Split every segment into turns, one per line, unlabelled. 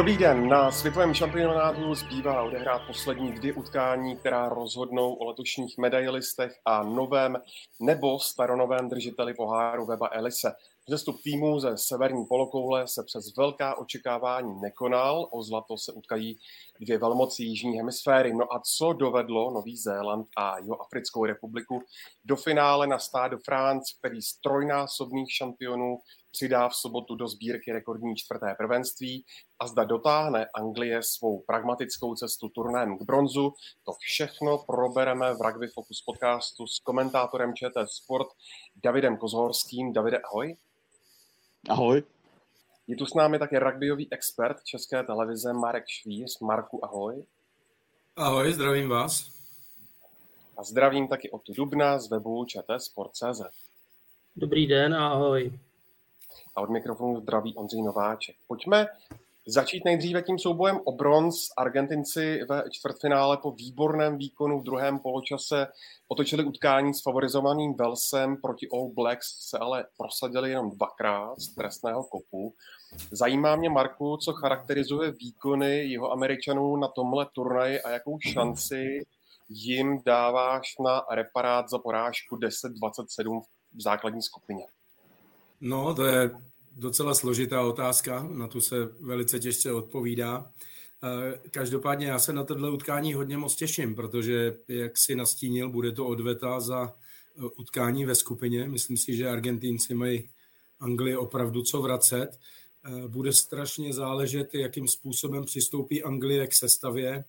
Dobrý den, na světovém šampionátu zbývá odehrát poslední dvě utkání, která rozhodnou o letošních medailistech a novém nebo staronovém držiteli poháru Weba Elise. Vzestup týmů ze severní polokoule se přes velká očekávání nekonal, o zlato se utkají dvě velmoci jižní hemisféry. No a co dovedlo Nový Zéland a Africkou republiku do finále na de France, který z trojnásobných šampionů přidá v sobotu do sbírky rekordní čtvrté prvenství a zda dotáhne Anglie svou pragmatickou cestu turnajem k bronzu. To všechno probereme v Rugby Focus podcastu s komentátorem ČT Sport Davidem Kozhorským. Davide, ahoj.
Ahoj.
Je tu s námi také rugbyový expert České televize Marek Švíř. Marku, ahoj.
Ahoj, zdravím vás.
A zdravím taky od Dubna z webu Sport.cz.
Dobrý den a ahoj
a od mikrofonu zdraví Ondřej Nováček. Pojďme začít nejdříve tím soubojem o bronz. Argentinci ve čtvrtfinále po výborném výkonu v druhém poločase otočili utkání s favorizovaným Velsem proti All Blacks, se ale prosadili jenom dvakrát z trestného kopu. Zajímá mě, Marku, co charakterizuje výkony jeho Američanů na tomhle turnaji a jakou šanci jim dáváš na reparát za porážku 10-27 v základní skupině?
No, to je docela složitá otázka, na tu se velice těžce odpovídá. Eh, každopádně já se na tohle utkání hodně moc těším, protože, jak si nastínil, bude to odveta za eh, utkání ve skupině. Myslím si, že Argentínci mají Anglii opravdu co vracet. Eh, bude strašně záležet, jakým způsobem přistoupí Anglie k sestavě,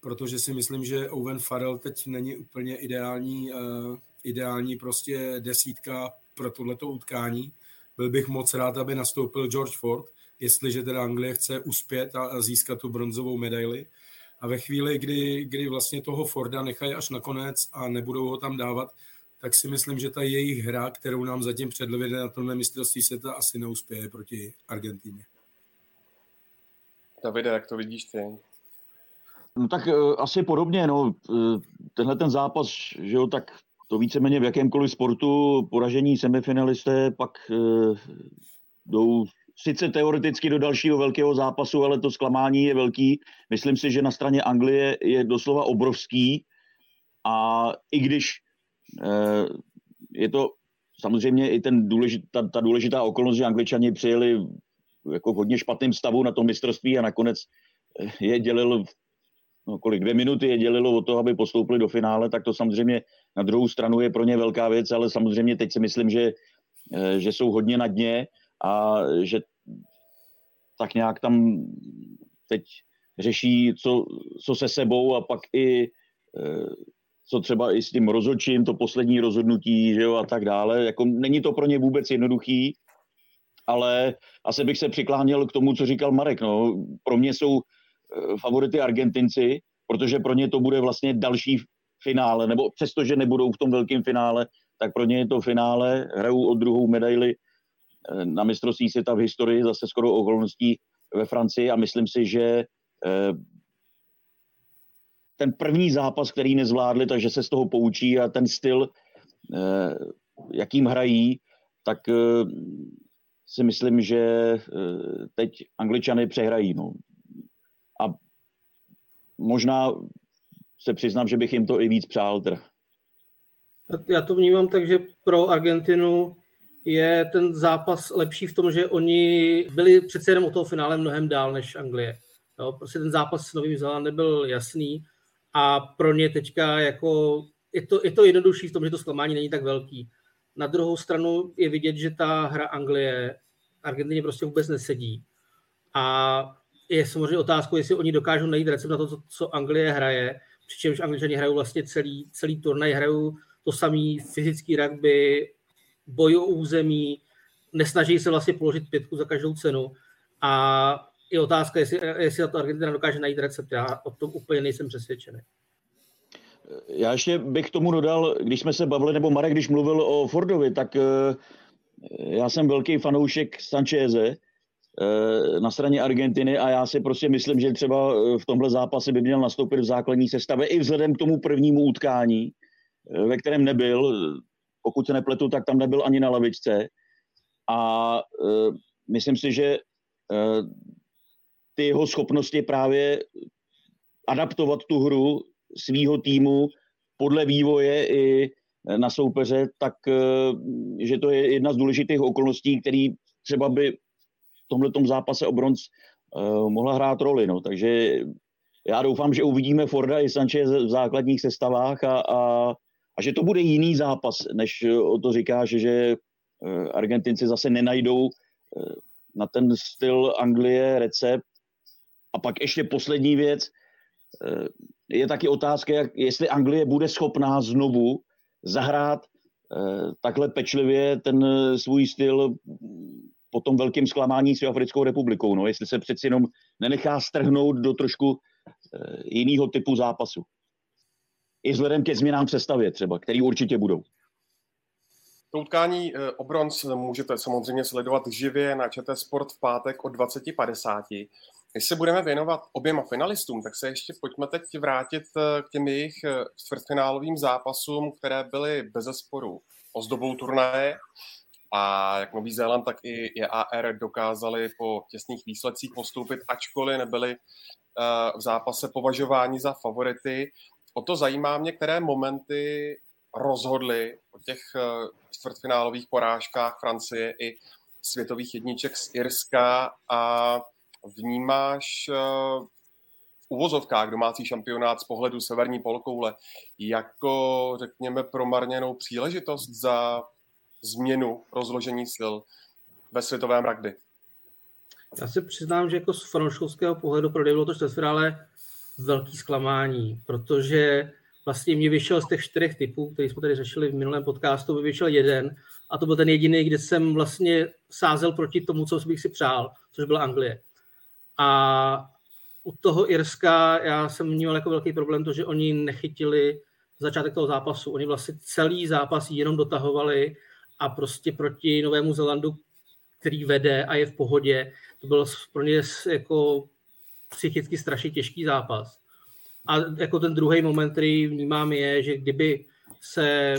protože si myslím, že Owen Farrell teď není úplně ideální, ideální prostě desítka pro tohleto utkání. Byl bych moc rád, aby nastoupil George Ford, jestliže teda Anglie chce uspět a, získat tu bronzovou medaili. A ve chvíli, kdy, kdy vlastně toho Forda nechají až nakonec a nebudou ho tam dávat, tak si myslím, že ta jejich hra, kterou nám zatím předvedli na tomhle mistrovství světa, asi neuspěje proti Argentíně.
Davide, jak to vidíš ty?
No tak uh, asi podobně, no. Uh, tenhle ten zápas, že jo, tak to víceméně v jakémkoliv sportu poražení semifinalisté pak e, jdou sice teoreticky do dalšího velkého zápasu, ale to zklamání je velký. Myslím si, že na straně Anglie je doslova obrovský a i když e, je to samozřejmě i ten důležit, ta, ta důležitá okolnost, že Angličani přijeli jako v hodně špatném stavu na tom mistrovství a nakonec je dělil no, kolik, dvě minuty je dělilo od toho, aby postoupili do finále, tak to samozřejmě na druhou stranu je pro ně velká věc, ale samozřejmě teď si myslím, že, eh, že jsou hodně na dně a že tak nějak tam teď řeší, co, co se sebou a pak i eh, co třeba i s tím rozhodčím, to poslední rozhodnutí, že jo, a tak dále. Jako není to pro ně vůbec jednoduchý, ale asi bych se přikláněl k tomu, co říkal Marek. No. Pro mě jsou favority Argentinci, protože pro ně to bude vlastně další finále, nebo přestože nebudou v tom velkém finále, tak pro ně je to finále, hrajou o druhou medaili eh, na mistrovství světa v historii, zase skoro okolností ve Francii a myslím si, že eh, ten první zápas, který nezvládli, takže se z toho poučí a ten styl, jakým hrají, tak si myslím, že teď Angličany přehrají. No a možná se přiznám, že bych jim to i víc přál.
Já to vnímám tak, že pro Argentinu je ten zápas lepší v tom, že oni byli přece jenom o toho finále mnohem dál než Anglie. Jo, prostě ten zápas s Novým Zélandem byl jasný a pro ně teďka jako je to, je to jednodušší v tom, že to zklamání není tak velký. Na druhou stranu je vidět, že ta hra Anglie Argentině prostě vůbec nesedí. A je samozřejmě otázkou, jestli oni dokážou najít recept na to, co, co Anglie hraje, přičemž Angličani hrajou vlastně celý, celý turnaj, hrajou to samý fyzický rugby, boj o území, nesnaží se vlastně položit pětku za každou cenu a je otázka, jestli, jestli na to Argentina dokáže najít recept. Já o tom úplně nejsem přesvědčený.
Já ještě bych tomu dodal, když jsme se bavili, nebo Marek, když mluvil o Fordovi, tak eh, já jsem velký fanoušek Sancheze, na straně Argentiny a já si prostě myslím, že třeba eh, v tomhle zápase by měl nastoupit v základní sestavě i vzhledem k tomu prvnímu utkání, eh, ve kterém nebyl, pokud se nepletu, tak tam nebyl ani na lavičce. A myslím si, že ty jeho schopnosti právě adaptovat tu hru svýho týmu podle vývoje i na soupeře, tak že to je jedna z důležitých okolností, který třeba by tomhle zápase o bronz mohla hrát roli. No. Takže já doufám, že uvidíme Forda i Sanchez v základních sestavách a, a, a že to bude jiný zápas, než o to říkáš, že eh, Argentinci zase nenajdou eh, na ten styl Anglie recept. A pak ještě poslední věc, eh, je taky otázka, jak, jestli Anglie bude schopná znovu zahrát takhle pečlivě ten svůj styl po tom velkém zklamání s Africkou republikou. No, jestli se přeci jenom nenechá strhnout do trošku Eh, jiného typu zápasu. I vzhledem ke změnám v sestavě třeba, který určitě budou.
To utkání eh, o bronz můžete samozřejmě sledovat živě na ČT Sport v pátek od 20.50. Když se budeme věnovat oběma finalistům, tak se ještě pojďme teď vrátit eh, k těm jejich čtvrtfinálovým zápasům, které byly bez zesporu ozdobou turnaje. A jak Nový Zéland, tak i JAR dokázali po těsných výsledcích postoupit, ačkoliv nebyli v zápase považováni za favority. O to zajímá mě, které momenty rozhodly o těch eh, čtvrtfinálových porážkách Francie i světových jedniček z Irska a vnímáš eh, v uvozovkách domácí šampionát z pohledu severní polkoule jako, řekněme, promarněnou příležitost za změnu rozložení sil ve světovém rugby?
Já se přiznám, že jako z fanouškovského pohledu pro bylo to čtvrtfinále velký zklamání, protože vlastně mě vyšel z těch čtyřech typů, který jsme tady řešili v minulém podcastu, vyšel jeden a to byl ten jediný, kde jsem vlastně sázel proti tomu, co bych si přál, což byla Anglie. A u toho Irska já jsem vnímal jako velký problém to, že oni nechytili začátek toho zápasu. Oni vlastně celý zápas jenom dotahovali a prostě proti Novému Zelandu, který vede a je v pohodě, to byl pro ně jako psychicky strašně těžký zápas. A jako ten druhý moment, který vnímám, je, že kdyby se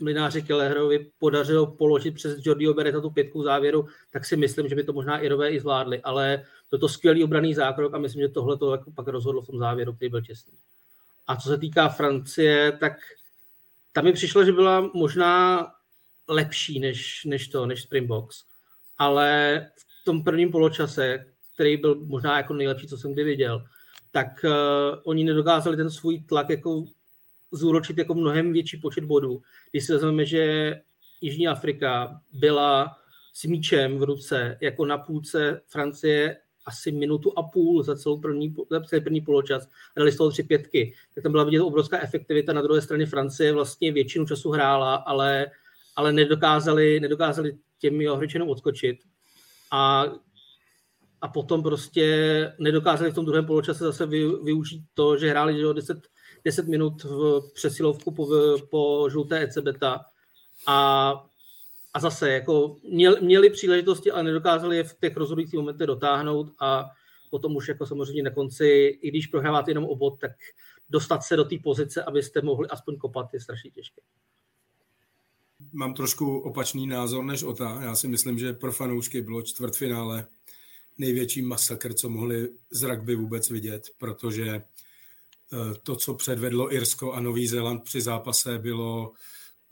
mlináři Kelleherovi podařilo položit přes Jordiho Beretta tu pětku závěru, tak si myslím, že by to možná Irové i zvládli, ale je to skvělý obraný zákrok a myslím, že tohle to jako pak rozhodlo v tom závěru, který byl těsný. A co se týká Francie, tak tam mi přišlo, že byla možná lepší než, než to, než Springboks. Ale v tom prvním poločase, který byl možná jako nejlepší, co jsem kdy viděl, tak uh, oni nedokázali ten svůj tlak jako zúročit jako mnohem větší počet bodů. Když si vezmeme, že Jižní Afrika byla s míčem v ruce jako na půlce Francie asi minutu a půl za celou první, za celý první poločas, dali z toho tři pětky, tak tam byla vidět obrovská efektivita. Na druhé straně Francie vlastně většinu času hrála, ale, ale nedokázali, nedokázali těm jeho hryčenům odskočit. A, a potom prostě nedokázali v tom druhém poločase zase vy, využít to, že hráli že 10, 10 minut v přesilovku po, po žluté EC beta a, a zase jako měl, měli příležitosti, ale nedokázali je v těch rozhodujících momentech dotáhnout a potom už jako samozřejmě na konci, i když prohráváte jenom obod, tak dostat se do té pozice, abyste mohli aspoň kopat, je strašně těžké
mám trošku opačný názor než Ota. Já si myslím, že pro fanoušky bylo čtvrtfinále největší masakr, co mohli z rugby vůbec vidět, protože eh, to, co předvedlo Irsko a Nový Zéland při zápase, bylo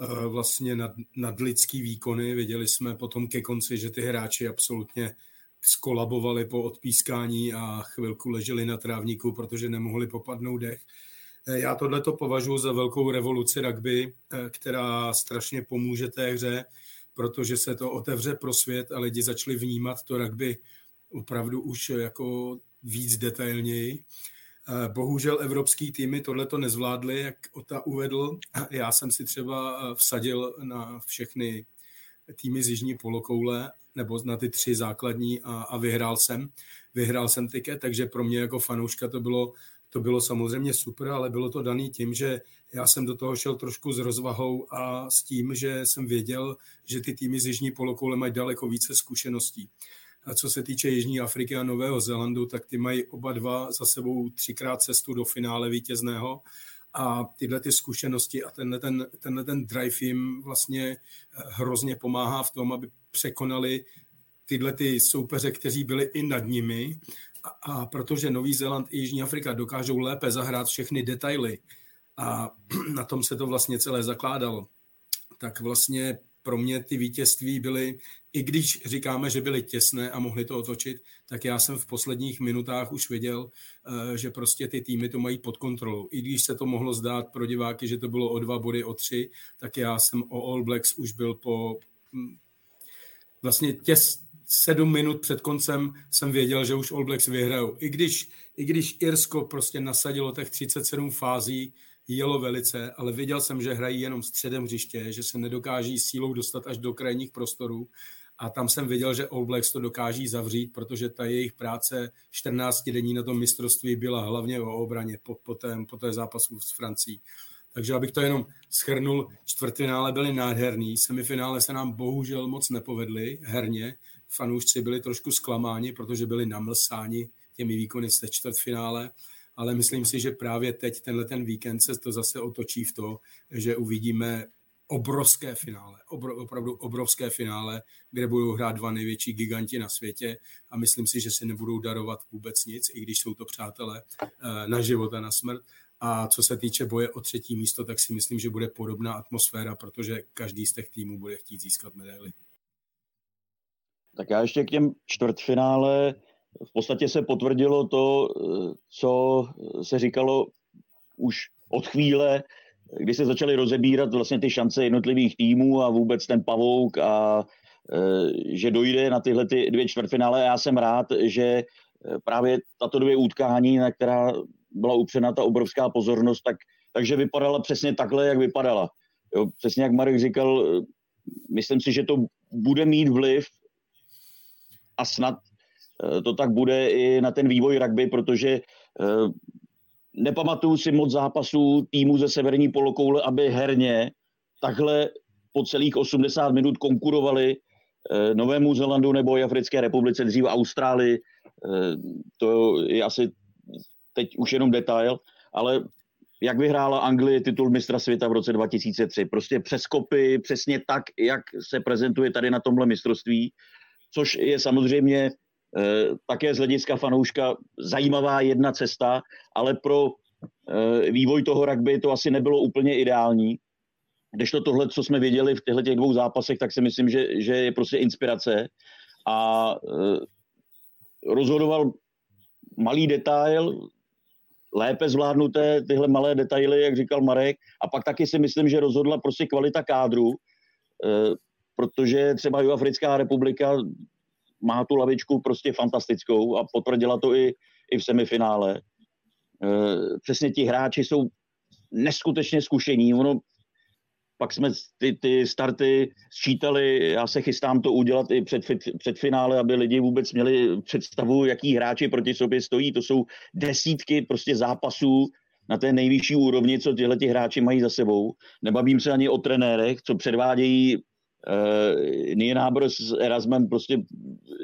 eh, vlastně nad, nadlidský výkony. Viděli jsme potom ke konci, že ty hráči absolutně skolabovali po odpískání a chvilku leželi na trávníku, protože nemohli popadnout dech. Eh, já tohle to považuji za velkou revoluci rugby, eh, která strašně pomůže té hře, protože se to otevře pro svět a lidi začali vnímat to rugby opravdu už jako víc detailněji. Eh, bohužel evropský týmy tohle to nezvládly, jak Ota uvedl. Já jsem si třeba vsadil na všechny týmy z Jižní polokoule, nebo na ty tři základní a, a vyhrál jsem. Vyhrál jsem tiket, takže pro mě jako fanouška to bylo to bylo samozřejmě super, ale bylo to daný tím, že já jsem do toho šel trošku s rozvahou a s tím, že jsem věděl, že ty týmy z Jižní polokoule mají daleko více zkušeností. A co se týče Jižní Afriky a Nového Zélandu, tak ty mají oba dva za sebou třikrát cestu do finále vítězného a tyhle ty zkušenosti a tenhle ten, tenhle ten drive jim vlastně hrozně pomáhá v tom, aby překonali tyhle ty soupeře, kteří byli i nad nimi a protože Nový Zéland i Jižní Afrika dokážou lépe zahrát všechny detaily a na tom se to vlastně celé zakládalo, tak vlastně pro mě ty vítězství byly, i když říkáme, že byly těsné a mohli to otočit, tak já jsem v posledních minutách už věděl, eh, že prostě ty týmy to mají pod kontrolou. I když se to mohlo zdát pro diváky, že to bylo o dva body, o tři, tak já jsem o All Blacks už byl po hm, vlastně těs, sedm minut před koncem jsem věděl, že už All Blacks vyhrajou. I když, I když Irsko prostě nasadilo těch 37 fází, jelo velice, ale viděl jsem, že hrají jenom středem hřiště, že se nedokáží sílou dostat až do krajních prostorů a tam jsem viděl, že All Blacks to dokáží zavřít, protože ta jejich práce 14 denní na tom mistrovství byla hlavně o obraně po, po, té, po té zápasu s Francií. Takže abych to jenom schrnul, čtvrtfinále byly nádherný, semifinále se nám bohužel moc nepovedly herně, fanoušci byli trošku zklamáni, protože byli namlsáni těmi výkony z čtvrtfinále, ale myslím si, že právě teď tenhle ten víkend se to zase otočí v to, že uvidíme obrovské finále, obro, opravdu obrovské finále, kde budou hrát dva největší giganti na světě a myslím si, že si nebudou darovat vůbec nic, i když jsou to přátelé eh, na život a na smrt. A co se týče boje o třetí místo, tak si myslím, že bude podobná atmosféra, protože každý z těch týmů bude chtít získat medaily.
Tak já ještě k těm čtvrtfinále v podstatě se potvrdilo to, co se říkalo už od chvíle, kdy se začaly rozebírat vlastně ty šance jednotlivých týmů a vůbec ten pavouk a e, že dojde na tyhle ty dvě čtvrtfinále. Já jsem rád, že právě tato dvě utkání, na která byla upřena ta obrovská pozornost, tak, takže vypadala přesně takhle, jak vypadala. Jo, přesně jak Marek říkal, myslím si, že to bude mít vliv a snad eh, to tak bude i na ten vývoj rugby, protože eh, nepamatuju si moc zápasů týmu ze severní polokoule, aby herně takhle po celých 80 minut konkurovali eh, Novému Zelandu nebo i Africké republice, dřív Austrálii. To je asi teď už jenom detail, ale jak vyhrála Anglie titul mistra světa v roce 2003. Prostě přes kopy, přesně tak, jak se prezentuje tady na tomhle mistrovství což je samozřejmě eh, také z hlediska fanouška zajímavá jedna cesta, ale pro eh, vývoj toho rugby to asi nebylo úplně ideální. Když to tohle, co jsme viděli v těchto těch dvou zápasech, tak si myslím, že, že je prostě inspirace. A eh, rozhodoval malý detail, lépe zvládnuté tyhle malé detaily, jak říkal Marek. A pak taky si myslím, že rozhodla prostě kvalita kádru, protože třeba Jihoafrická republika má tu lavičku prostě fantastickou a potvrdila to i, i v semifinále. E, přesně ti hráči jsou neskutečně zkušení. Ono, pak jsme ty, ty starty sčítali, já se chystám to udělat i před, před finále, aby lidi vůbec měli představu, jaký hráči proti sobě stojí. To jsou desítky prostě zápasů na té nejvyšší úrovni, co tyhle ti hráči mají za sebou. Nebavím se ani o trenérech, co předvádějí Uh, Nien Haber s Erasmem prostě,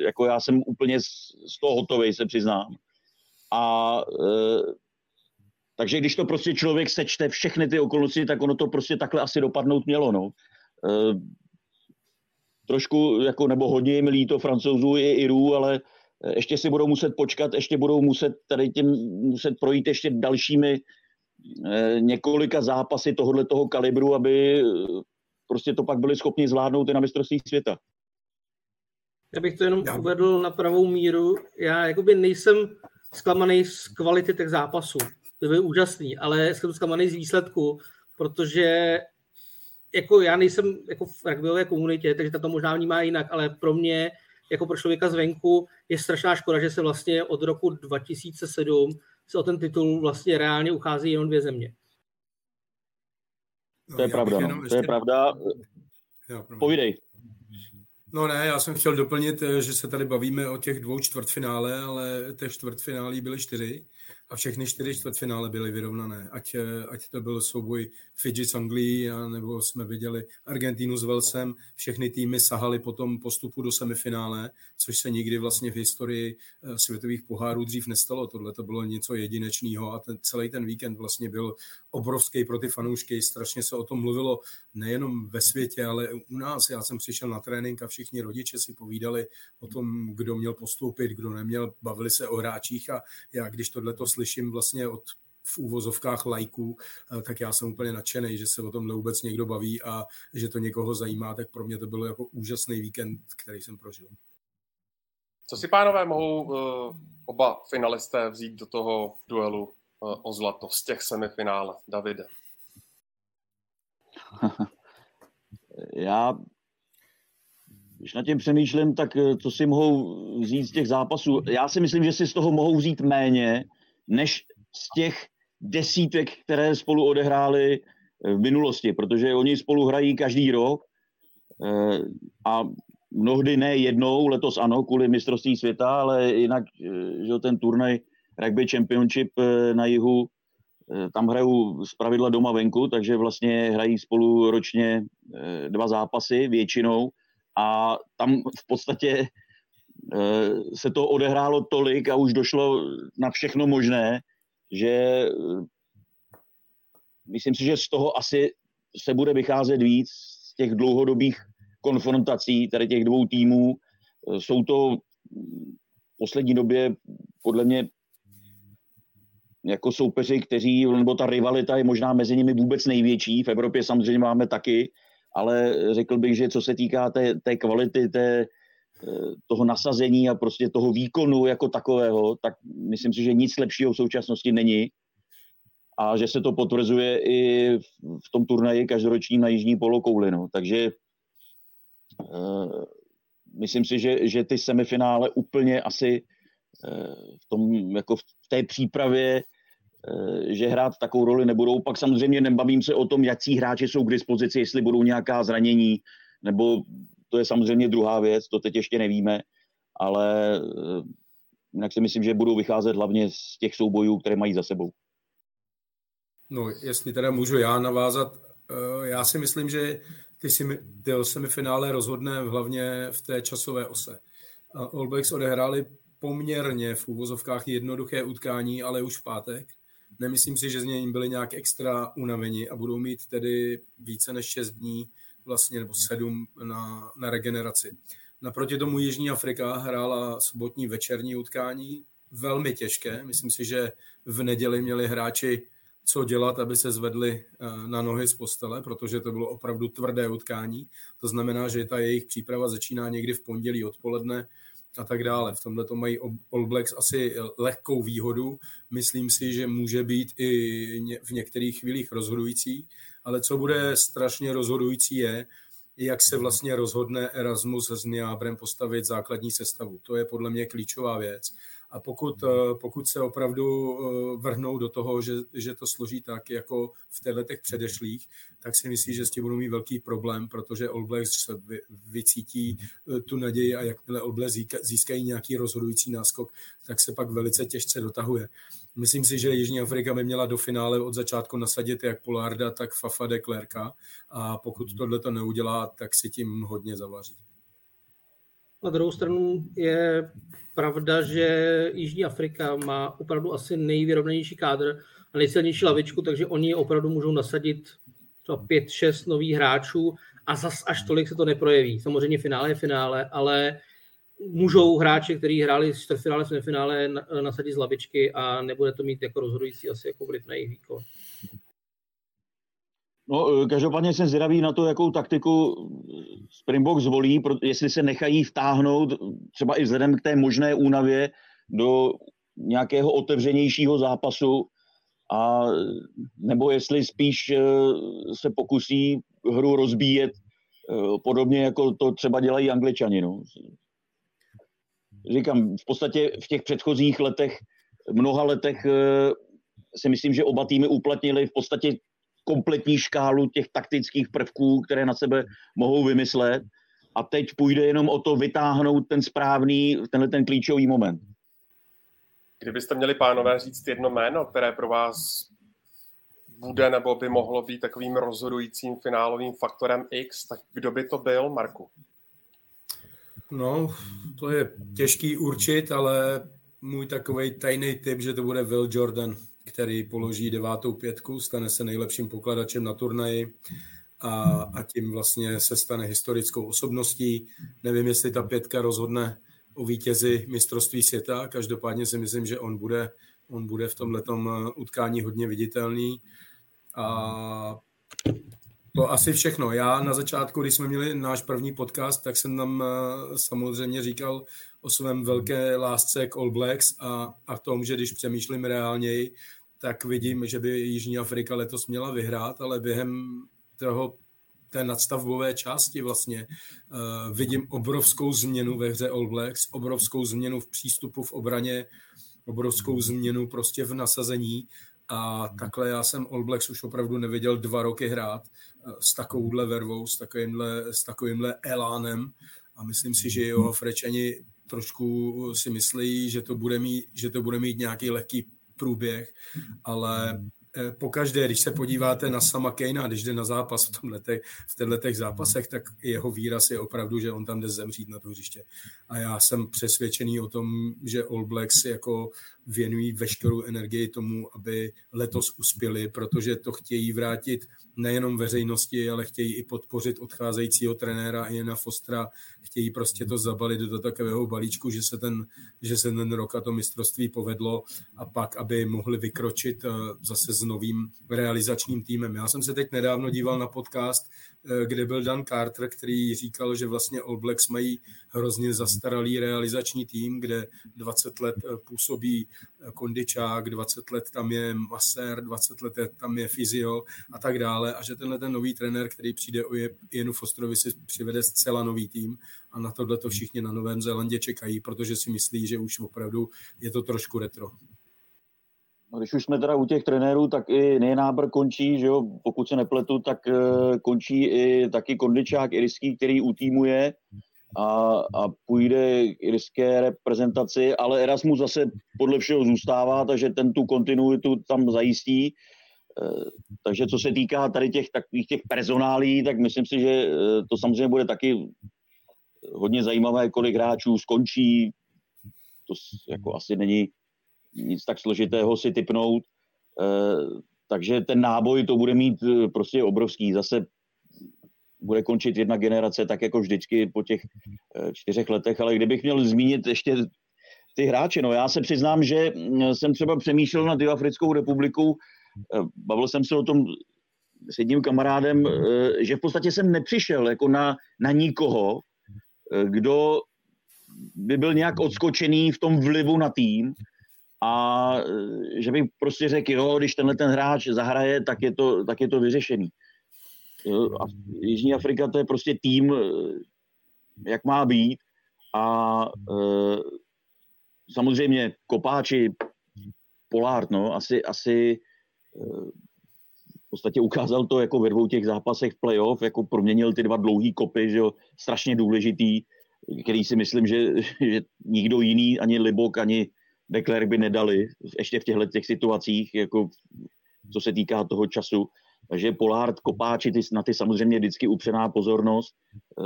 jako já jsem úplně z, z toho hotový, se přiznám. A uh, takže když to prostě člověk sečte všechny ty okolnosti, tak ono to prostě takhle asi dopadnout mělo, no. Uh, trošku, jako, nebo hodně jim líto francouzů i Irů, ale ještě si budou muset počkat, ještě budou muset tady tím muset projít ještě dalšími několika zápasy tohohle toho kalibru, aby prostě to pak byli schopni zvládnout i na mistrovství světa.
Já bych to jenom Já. uvedl na pravou míru. Já jakoby nejsem zklamaný z kvality těch zápasů. To by úžasný, ale jsem zklamaný z výsledku, protože jako já nejsem jako v rugbyové komunitě, takže ta to možná vnímá jinak, ale pro mě jako pro člověka zvenku je strašná škoda, že se vlastně od roku 2007 se o ten titul vlastně reálně uchází jenom dvě země.
No, to je pravda, no. to je pravda. Jo, Povídej.
No ne, já jsem chtěl doplnit, eh, že se tady bavíme o těch dvou čtvrtfinále, ale těch čtvrtfinálí byly čtyři a všechny čtyři čtvrtfinále byly vyrovnané. Ať, ať to byl souboj Fidži s Anglií, nebo jsme viděli Argentínu s Velsem, všechny týmy sahaly po tom postupu do semifinále, což se nikdy vlastně v historii eh, světových pohárů dřív nestalo. Tohle to bylo něco jedinečného a ten, celý ten víkend vlastně byl obrovský pro ty fanoušky. Strašně se o tom mluvilo nejenom ve světě, ale u nás. Já jsem přišel na trénink a všichni rodiče si povídali o tom, kdo měl postoupit, kdo neměl, bavili se o hráčích a já, když tohle to slyším vlastně od v úvozovkách lajků, eh, tak já jsem úplně nadšený, že se o tomhle vůbec někdo baví a že to někoho zajímá, tak pro mě to bylo jako úžasný víkend, který jsem prožil.
Co si pánové mohou uh, oba finalisté vzít do toho duelu uh, o zlato z těch semifinále? Davide.
Já, když nad tím přemýšlím, tak co si mohou vzít z těch zápasů? Já si myslím, že si z toho mohou vzít méně, než z těch desítek, které spolu odehráli eh, v minulosti, protože oni spolu hrají každý rok eh, a mnohdy ne jednou, letos ano, kvůli mistrovství světa, ale jinak, eh, že ten turnaj Rugby Championship na jihu, tam hrajou z pravidla doma venku, takže vlastně hrají spolu ročně dva zápasy většinou a tam v podstatě se to odehrálo tolik a už došlo na všechno možné, že eh, myslím si, že z toho asi se bude vycházet víc z těch dlouhodobých konfrontací tady těch dvou týmů. Eh, jsou to v poslední době podle mě jako soupeři, kteří, nebo ta rivalita je možná mezi nimi vůbec největší. V Evropě samozřejmě máme taky, ale řekl bych, že co se týká té, té kvality, té, toho nasazení a prostě toho výkonu jako takového, tak myslím si, že nic lepšího v současnosti není a že se to potvrzuje i v tom turnaji každoročním na jižní polokouli. No. Takže uh, myslím si, že, že ty semifinále úplně asi uh, v, tom, jako v té přípravě že hrát takovou roli nebudou. Pak samozřejmě nebavím se o tom, jaký hráči jsou k dispozici, jestli budou nějaká zranění, nebo to je samozřejmě druhá věc, to teď ještě nevíme, ale eh, jinak si myslím, že budou vycházet hlavně z těch soubojů, které mají za sebou.
No, jestli teda můžu já navázat, eh, já si myslím, že ty, semi, ty semifinále rozhodne hlavně v té časové ose. All Blacks odehráli poměrně v úvozovkách jednoduché utkání, ale už v pátek. Nemyslím si, že z něj byli nějak extra unaveni a budou mít tedy více než 6 dní vlastně, nebo sedm na, na regeneraci. Naproti tomu Jižní Afrika hrála sobotní večerní utkání, velmi těžké. Myslím si, že v neděli měli hráči co dělat, aby se zvedli eh, na nohy z postele, protože to bylo opravdu tvrdé utkání. To znamená, že ta jejich příprava začíná někdy v pondělí odpoledne a tak dále. V tomhle to mají All Blacks asi lehkou výhodu. Myslím si, že může být i v některých chvílích rozhodující, ale co bude strašně rozhodující je, jak se vlastně rozhodne Erasmus s Niábrem postavit základní sestavu. To je podle mě klíčová věc. A pokud, hmm. eh, pokud se opravdu eh, vrhnou do toho, že, že to složí tak, jako v těch letech předešlých, tak si myslím, že s tím budou mít velký problém, protože All Blacks vycítí eh, tu naději a jakmile All Blacks získají nějaký rozhodující náskok, tak se pak velice těžce dotahuje. Myslím si, že Jižní Afrika by měla do finále od začátku nasadit jak Polarda, tak Fafa de Klerka a pokud tohle to neudělá, tak si tím hodně zavaří.
Na druhou stranu je pravda, že Jižní Afrika má opravdu asi nejvyrovnanější kádr a nejsilnější lavičku, takže oni opravdu můžou nasadit třeba pět, šest nových hráčů a zas až tolik se to neprojeví. Samozřejmě finále je finále, ale můžou hráči, kteří hráli čtvrtfinále, semifinále, nasadit z lavičky a nebude to mít jako rozhodující asi jako vliv na jejich výkon.
No, každopádně jsem zvědavý na to, jakou taktiku Springbok zvolí, jestli se nechají vtáhnout třeba i vzhledem k té možné únavě do nějakého otevřenějšího zápasu, a nebo jestli spíš eh, se pokusí hru rozbíjet eh, podobně, jako to třeba dělají angličani. No říkám, v podstatě v těch předchozích letech, mnoha letech eh, si myslím, že oba týmy uplatnili v podstatě kompletní škálu těch taktických prvků, které na sebe mohou vymyslet. A teď půjde jenom o to vytáhnout ten správný, tenhle ten klíčový moment.
Kdybyste měli, pánové, říct jedno jméno, které pro vás bude nebo by mohlo být takovým rozhodujícím finálovým faktorem X, tak kdo by to byl, Marku?
No, to je těžký určit, ale můj takový tajný tip, že to bude Will Jordan, který položí devátou pětku, stane se nejlepším pokladačem na turnaji a, a tím vlastně se stane historickou osobností. Nevím, jestli ta pětka rozhodne o vítězi mistrovství světa, každopádně si myslím, že on bude, on bude v tomhle utkání hodně viditelný. A to asi všechno. Já na začátku, když jsme měli náš první podcast, tak jsem tam eh, samozřejmě říkal o svém velké lásce k All Blacks a, a tom, že když přemýšlím reálněji, tak vidím, že by Jižní Afrika letos měla vyhrát, ale během toho té nadstavbové části vlastně uh, vidím obrovskou změnu ve hře All Blacks, obrovskou změnu v přístupu v obraně, obrovskou změnu prostě v nasazení a takhle já jsem All Blacks už opravdu neviděl dva roky hrát uh, s takovouhle vervou, s takovýmhle, s takovýmhle elánem a myslím si, že jeho Frečani trošku si myslí, že to bude mít, že to bude mít nějaký lehký průběh, ale Eh, pokaždé, když se podíváte na sama Kejna, když jde na zápas v, letech, v těchto zápasech, tak jeho výraz je opravdu, že on tam jde zemřít na to hřiště. A já jsem přesvědčený o tom, že All Blacks jako věnují veškerou energii tomu, aby letos uspěli, protože to chtějí vrátit nejenom veřejnosti, ale chtějí i podpořit odcházejícího trenéra Iana Fostra, chtějí prostě to zabalit do takového balíčku, že se ten, že se ten rok a to mistrovství povedlo a pak, aby mohli vykročit eh, zase s novým realizačním týmem. Já jsem se teď nedávno díval na podcast, eh, kde byl Dan Carter, který říkal, že vlastně All Blacks mají hrozně zastaralý realizační tým, kde 20 let eh, působí kondičák, 20 let tam je masér, 20 let tam je fyzio a tak dále a že tenhle ten nový trenér, který přijde o Jenu Fostrovi, si přivede zcela nový tým a na tohle to všichni na Novém Zélandě čekají, protože si myslí, že už opravdu je to trošku retro.
No, když už jsme teda u těch trenérů, tak i Nejnábr končí, že jo, pokud se nepletu, tak uh, končí i taky Kondičák irský, který u týmu je a, a půjde k irské reprezentaci, ale Erasmus zase podle všeho zůstává, takže ten tu kontinuitu tam zajistí. Uh, takže co se týká tady těch takových těch personálí, tak myslím si, že uh, to samozřejmě bude taky hodně zajímavé, kolik hráčů skončí. To jako asi není nic tak složitého si typnout. Eh, takže ten náboj to bude mít prostě obrovský. Zase bude končit jedna generace, tak jako vždycky po těch eh, čtyřech letech, ale kdybych měl zmínit ještě ty hráče, no já se přiznám, že mm, jsem třeba přemýšlel na Africkou republiku, bavil jsem se o tom s jedním kamarádem, že v podstatě jsem nepřišel jako na, na nikoho, kdo by byl nějak odskočený v tom vlivu na tým, a že bych prostě řekl, jo, když tenhle ten hráč zahraje, tak je to, tak je to vyřešený. A Jižní Afrika to je prostě tým, e, jak má být a e, samozřejmě kopáči, Polár, no, asi, asi e, v podstatě ukázal to jako ve dvou těch zápasech v playoff, jako proměnil ty dva dlouhý kopy, že jo, strašně důležitý, který si myslím, že, že nikdo jiný, ani Libok, ani Declerc by nedali, ještě v těchto těch situacích, jako co se týká toho času. Takže Polard, Kopáči, ty, na ty samozřejmě vždycky upřená pozornost. E,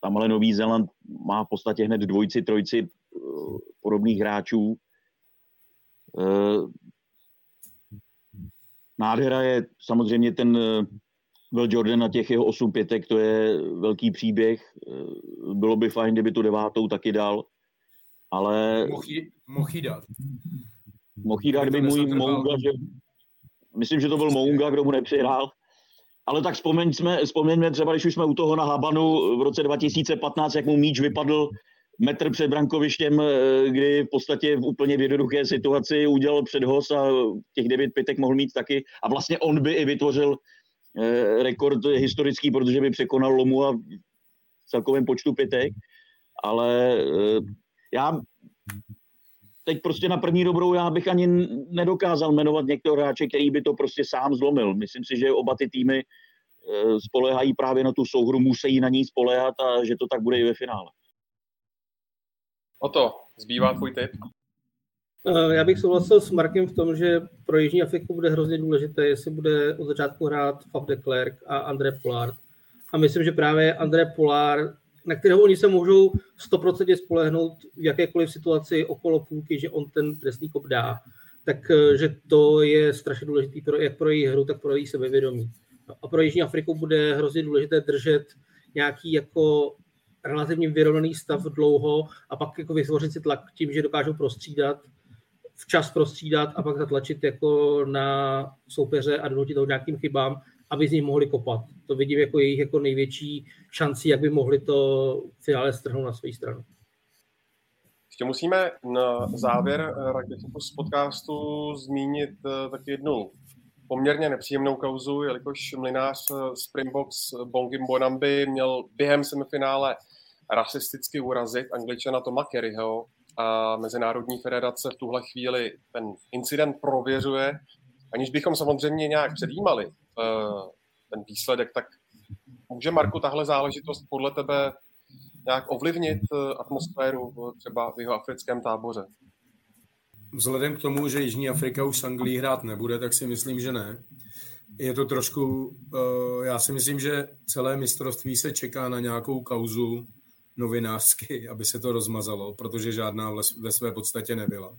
tam ale Nový Zéland má v podstatě hned dvojci, trojci e, podobných hráčů. E, nádhera je samozřejmě ten Will Jordan na těch jeho 8 pětek, to je velký příběh. Bylo by fajn, kdyby tu devátou taky dal ale...
Jí dát,
kdyby můj Mounga, že... Myslím, že to byl Mounga, kdo mu nepřihrál. Ale tak vzpomeňme, vzpomeňme třeba, když už jsme u toho na Habanu v roce 2015, jak mu míč vypadl metr před brankovištěm, eh, kdy v podstatě v úplně jednoduché situaci udělal předhoz a těch devět pitek mohl mít taky. A vlastně on by i vytvořil eh, rekord historický, protože by překonal Lomu a v celkovém počtu pitek. Ale eh, já teď prostě na první dobrou já bych ani nedokázal jmenovat některého hráče, který by to prostě sám zlomil. Myslím si, že oba ty týmy eh, spolehají právě na tu souhru, musí na ní spolehat a že to tak bude i ve finále.
O to, zbývá tvůj tip?
Eh, já bych souhlasil s Markem v tom, že pro Jižní Afriku bude hrozně důležité, jestli bude od začátku hrát Fab de Klerk a André Pollard. A myslím, že právě André Pollard, na kterého oni se můžou stoprocentně spolehnout v jakékoliv situaci okolo půlky, že on ten trestný kop dá, tak eh, to je strašně důležité pro, jak pro její hru, tak pro její sebevědomí. A pro Jižní Afriku bude hrozně důležité držet nějaký jako relativně vyrovnaný stav dlouho a pak jako vytvořit si tlak tím, že dokážou prostřídat, včas prostřídat a pak zatlačit jako na soupeře a donutit ho nějakým chybám, aby z nich mohli kopat. To vidím jako jejich jako největší šanci, jak by mohli to v finále strhnout na svou stranu.
Ještě musíme na závěr z podcastu zmínit eh, taky jednu poměrně nepříjemnou kauzu, jelikož mlinář eh, Springboks Bongim Bonambi měl během semifinále rasisticky urazit angličana Toma Kerryho a Mezinárodní federace v tuhle chvíli ten incident prověřuje, aniž bychom samozřejmě nějak předjímali eh, ten výsledek, tak může Marku tahle záležitost podle tebe nějak ovlivnit eh, atmosféru třeba v jeho africkém táboře?
Vzhledem k tomu, že Jižní Afrika už s Anglií hrát nebude, tak si myslím, že ne. Je to trošku, já si myslím, že celé mistrovství se čeká na nějakou kauzu novinářsky, aby se to rozmazalo, protože žádná ve své podstatě nebyla.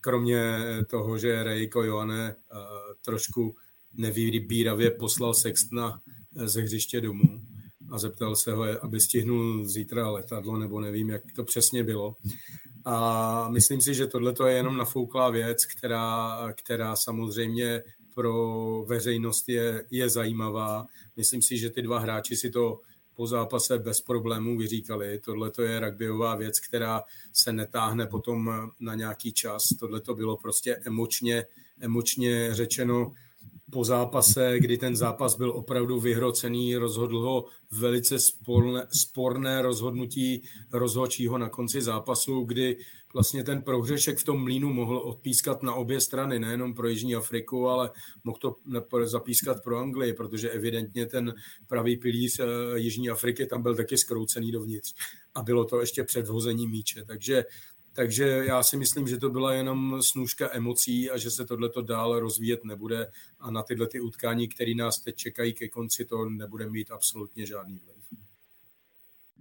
Kromě toho, že Ray Kojoane uh, trošku nevýbíravě poslal Sextna ze hřiště domů a zeptal se ho, aby stihnul zítra letadlo, nebo nevím, jak to přesně bylo. A myslím si, že tohle je jenom nafouklá věc, která, která samozřejmě pro veřejnost je, je zajímavá. Myslím si, že ty dva hráči si to po zápase bez problémů vyříkali. Tohle je rugbyová věc, která se netáhne potom na nějaký čas. Tohle to bylo prostě emočně, emočně řečeno po zápase, kdy ten zápas byl opravdu vyhrocený, rozhodl ho velice sporné, sporné rozhodnutí rozhodčího na konci zápasu, kdy vlastně ten prohřešek v tom mlínu mohl odpískat na obě strany, nejenom pro Jižní Afriku, ale mohl to zapískat pro Anglii, protože evidentně ten pravý pilíř eh, Jižní Afriky tam byl taky skroucený dovnitř. A bylo to ještě před vhozením míče, takže takže já si myslím, že to byla jenom snůžka emocí a že se tohleto dál rozvíjet nebude a na tyhle ty utkání, které nás teď čekají ke konci, to nebude mít absolutně žádný vliv.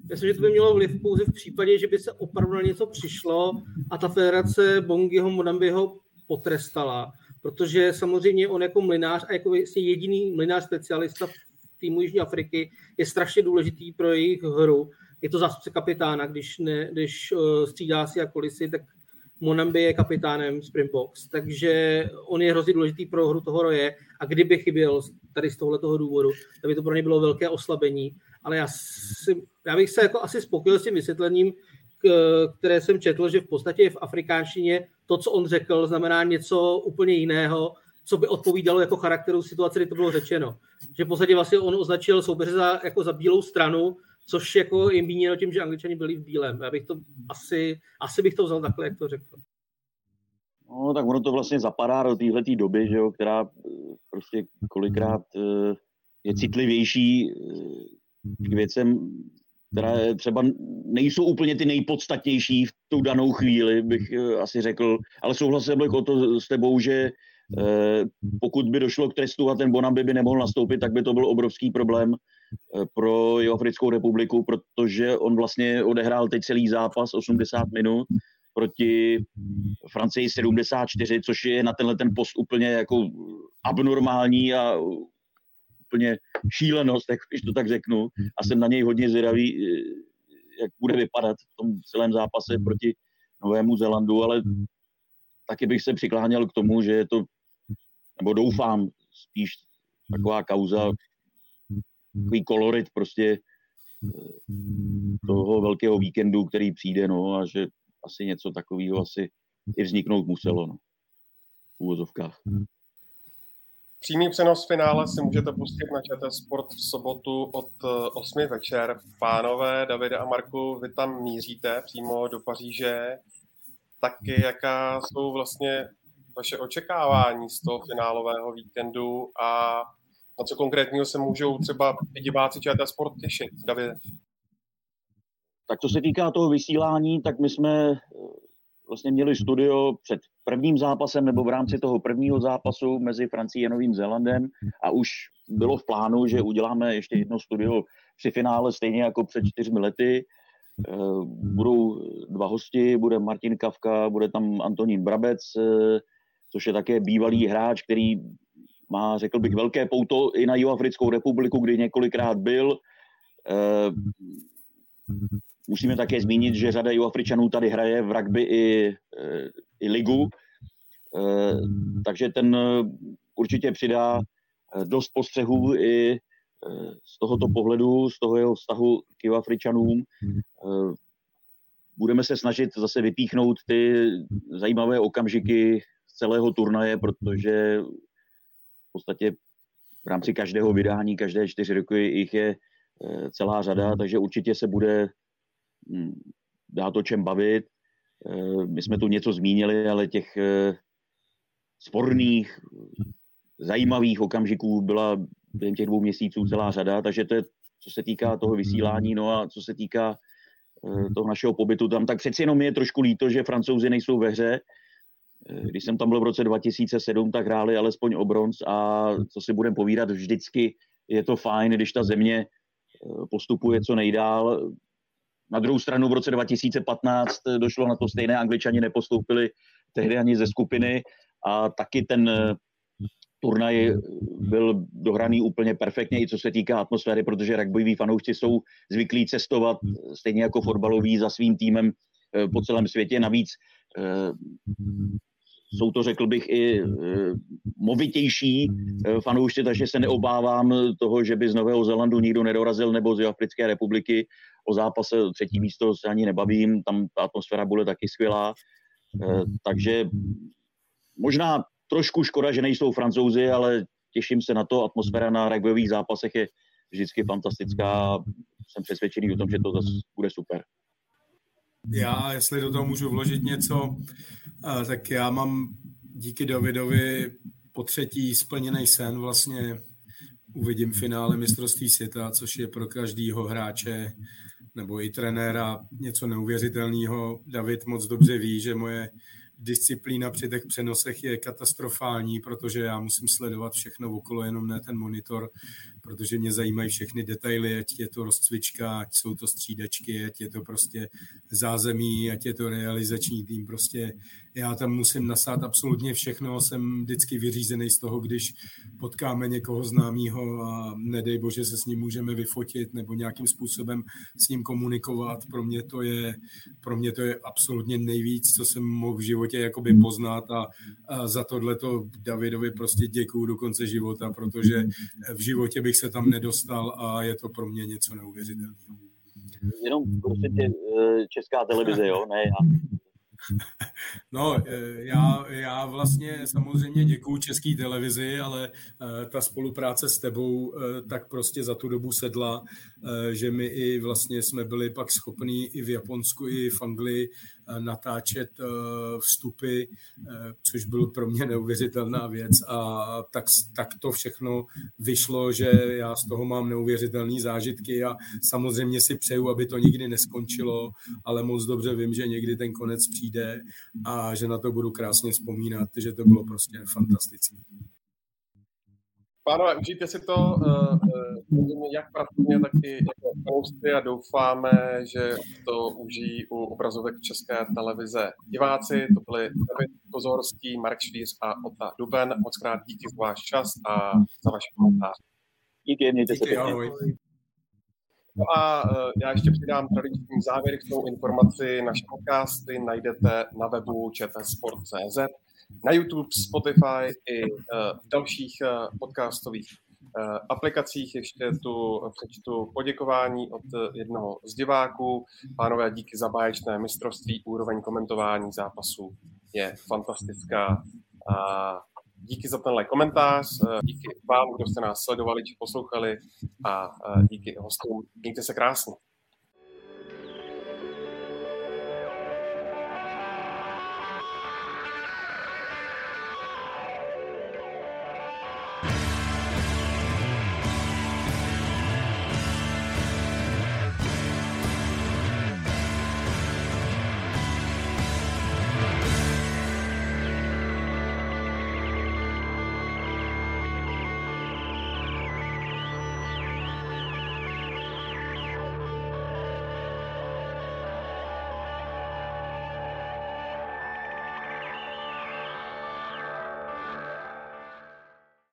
Myslím, že to by mělo vliv pouze v případě, že by se opravdu na něco přišlo a ta federace Bongiho Modambiho potrestala, protože samozřejmě on jako mlinář a jako jediný mlinář specialista v týmu Jižní Afriky je strašně důležitý pro jejich hru je to zástupce kapitána, když, ne, když uh, střídá si a kulisy, tak Monambi je kapitánem Springboks, takže on je hrozně důležitý pro hru toho roje a kdyby chyběl tady z tohoto důvodu, tak by to pro ně bylo velké oslabení. Ale já, si, já bych se jako asi spokojil s tím vysvětlením, které jsem četl, že v podstatě v afrikánštině to, co on řekl, znamená něco úplně jiného, co by odpovídalo jako charakteru situace, kdy to bylo řečeno. Že v podstatě vlastně on označil soupeře za, jako za bílou stranu což jako je míněno tím, že angličani byli v bílém. Já bych to asi, asi bych to vzal takhle, jak to řekl.
No, tak ono to vlastně zapadá do téhle doby, že jo, která eh, prostě kolikrát eh, je citlivější eh, k věcem, které třeba nejsou úplně ty nejpodstatnější v tu danou chvíli, bych asi řekl, ale souhlasil bych o to s tebou, že pokud by došlo k trestu a ten Bonambi by nemohl nastoupit, tak by to byl obrovský problém pro Jihoafrickou republiku, protože on vlastně odehrál teď celý zápas 80 minut proti Francii 74, což je na tenhle ten post úplně jako abnormální a úplně šílenost, jak když to tak řeknu. A jsem na něj hodně zvědavý, eh, jak bude vypadat v tom celém zápase proti Novému Zelandu, ale taky bych se přikláněl k tomu, že je to, nebo doufám, spíš taková kauza takový kolorit prostě eh, toho velkého víkendu, který přijde, no a že asi něco takového asi i vzniknout muselo, no, v úvozovkách.
Přímý přenos finále si můžete pustit na ČT Sport v sobotu od 8 eh, večer. Pánové, Davide a Marku, vy tam míříte přímo do Paříže. Taky jaká jsou vlastně vaše očekávání z toho finálového víkendu a na co konkrétního se můžou třeba diváci ČT Sport těšit? David?
Tak co se týká toho vysílání, tak my jsme eh, vlastně měli studio před prvním zápasem nebo v rámci toho prvního zápasu mezi Francií a Novým Zélandem a už bylo v plánu, že uděláme ještě jedno studio při finále stejně jako před čtyřmi lety. Eh, budou dva hosti, bude Martin Kavka, bude tam Antonín Brabec, eh, což je také bývalý hráč, který má, řekl bych, velké pouto i na Jihoafrickou republiku, kdy několikrát byl. Eh, musíme také zmínit, že řada Jihoafričanů tady hraje v rugby i, i ligu, takže ten určitě přidá dost postřehů i z tohoto pohledu, z toho jeho vztahu k Jihoafričanům. Budeme se snažit zase vypíchnout ty zajímavé okamžiky z celého turnaje, protože podstatě v rámci každého vydání, každé čtyři roky jich je eh, celá řada, takže určitě se bude hm, dá to čem bavit. Eh, my jsme tu něco zmínili, ale těch eh, sporných, zajímavých okamžiků byla během těch dvou měsíců celá řada, takže to je, co se týká toho vysílání, no a co se týká toho našeho pobytu tam, tak přeci jenom je trošku líto, že francouzi nejsou ve hře. Eh, když jsem tam byl v roce 2007, tak hráli alespoň o bronz a co si budeme povídat, vždycky je to fajn, když ta země eh, postupuje co nejdál. Na druhou stranu v roce 2015 došlo na to stejné, angličani nepostoupili tehdy ani ze skupiny a taky ten turnaj byl dohraný úplně perfektně, i co se týká atmosféry, protože rugbyví fanoušci jsou zvyklí cestovat stejně jako fotbaloví za svým týmem eh, po celém světě. Navíc eh, jsou to, řekl bych, i eh, movitější fanoušci, takže se neobávám toho, že by z Nového Zelandu nikdo nedorazil nebo z Africké republiky. O zápase třetí místo se ani nebavím, tam ta atmosféra bude taky skvělá. Takže možná trošku škoda, že nejsou francouzi, ale těším se na to. Atmosféra na rugbyových zápasech je vždycky fantastická. Jsem přesvědčený o tom, že to zase bude super.
Já, jestli do toho můžu vložit něco, tak já mám díky Davidovi po třetí splněný sen vlastně uvidím finále mistrovství světa, což je pro každého hráče nebo i trenéra něco neuvěřitelného. David moc dobře ví, že moje disciplína při těch přenosech je katastrofální, protože já musím sledovat všechno okolo, jenom ne ten monitor, protože mě zajímají všechny detaily, ať je to rozcvička, ať jsou to střídačky, ať je to prostě zázemí, ať je to realizační tým, prostě já tam musím nasát absolutně všechno, jsem vždycky vyřízený z toho, když potkáme někoho známého a nedej bože se s ním můžeme vyfotit nebo nějakým způsobem s ním komunikovat. Pro mě to je, pro mě to je absolutně nejvíc, co jsem mohl v životě jakoby poznat a, a za tohle to Davidovi prostě děkuju do konce života, protože v životě bych se tam nedostal a je to pro mě něco neuvěřitelného.
Jenom prostě česká televize, jo, ne já.
No, eh, já, já vlastně samozřejmě děkuju České televizi, ale eh, ta spolupráce s tebou eh, tak prostě za tu dobu sedla, že my i vlastně jsme byli pak schopní i v Japonsku, i v Anglii natáčet vstupy, což byl pro mě neuvěřitelná věc a tak, tak to všechno vyšlo, že já z toho mám neuvěřitelné zážitky a samozřejmě si přeju, aby to nikdy neskončilo, ale moc dobře vím, že někdy ten konec přijde a že na to budu krásně vzpomínat, že to bylo prostě fantastické.
Pánové, užijte si to uh, uh, jak pracovně, tak i jako fanoušci a doufáme, že to užijí u obrazovek České televize diváci. To byli David Kozorský, Mark Švíř a Ota Duben. Moc krát díky za váš čas a za vaše komentář.
Díky, mějte díky, se pěkně. Ahoj.
No a uh, já ještě přidám tradiční závěrečnou informaci. Naše podcasty najdete na webu čtsport.cz, na YouTube, Spotify i uh, v dalších uh, podcastových aplikacích. Ještě tu přečtu poděkování od jednoho z diváků. Pánové, díky za báječné mistrovství. Úroveň komentování zápasu je fantastická. A Díky za tenhle komentář, eh, díky vám, kdo jste nás sledovali či poslouchali a eh, díky hostům. Mějte se krásně.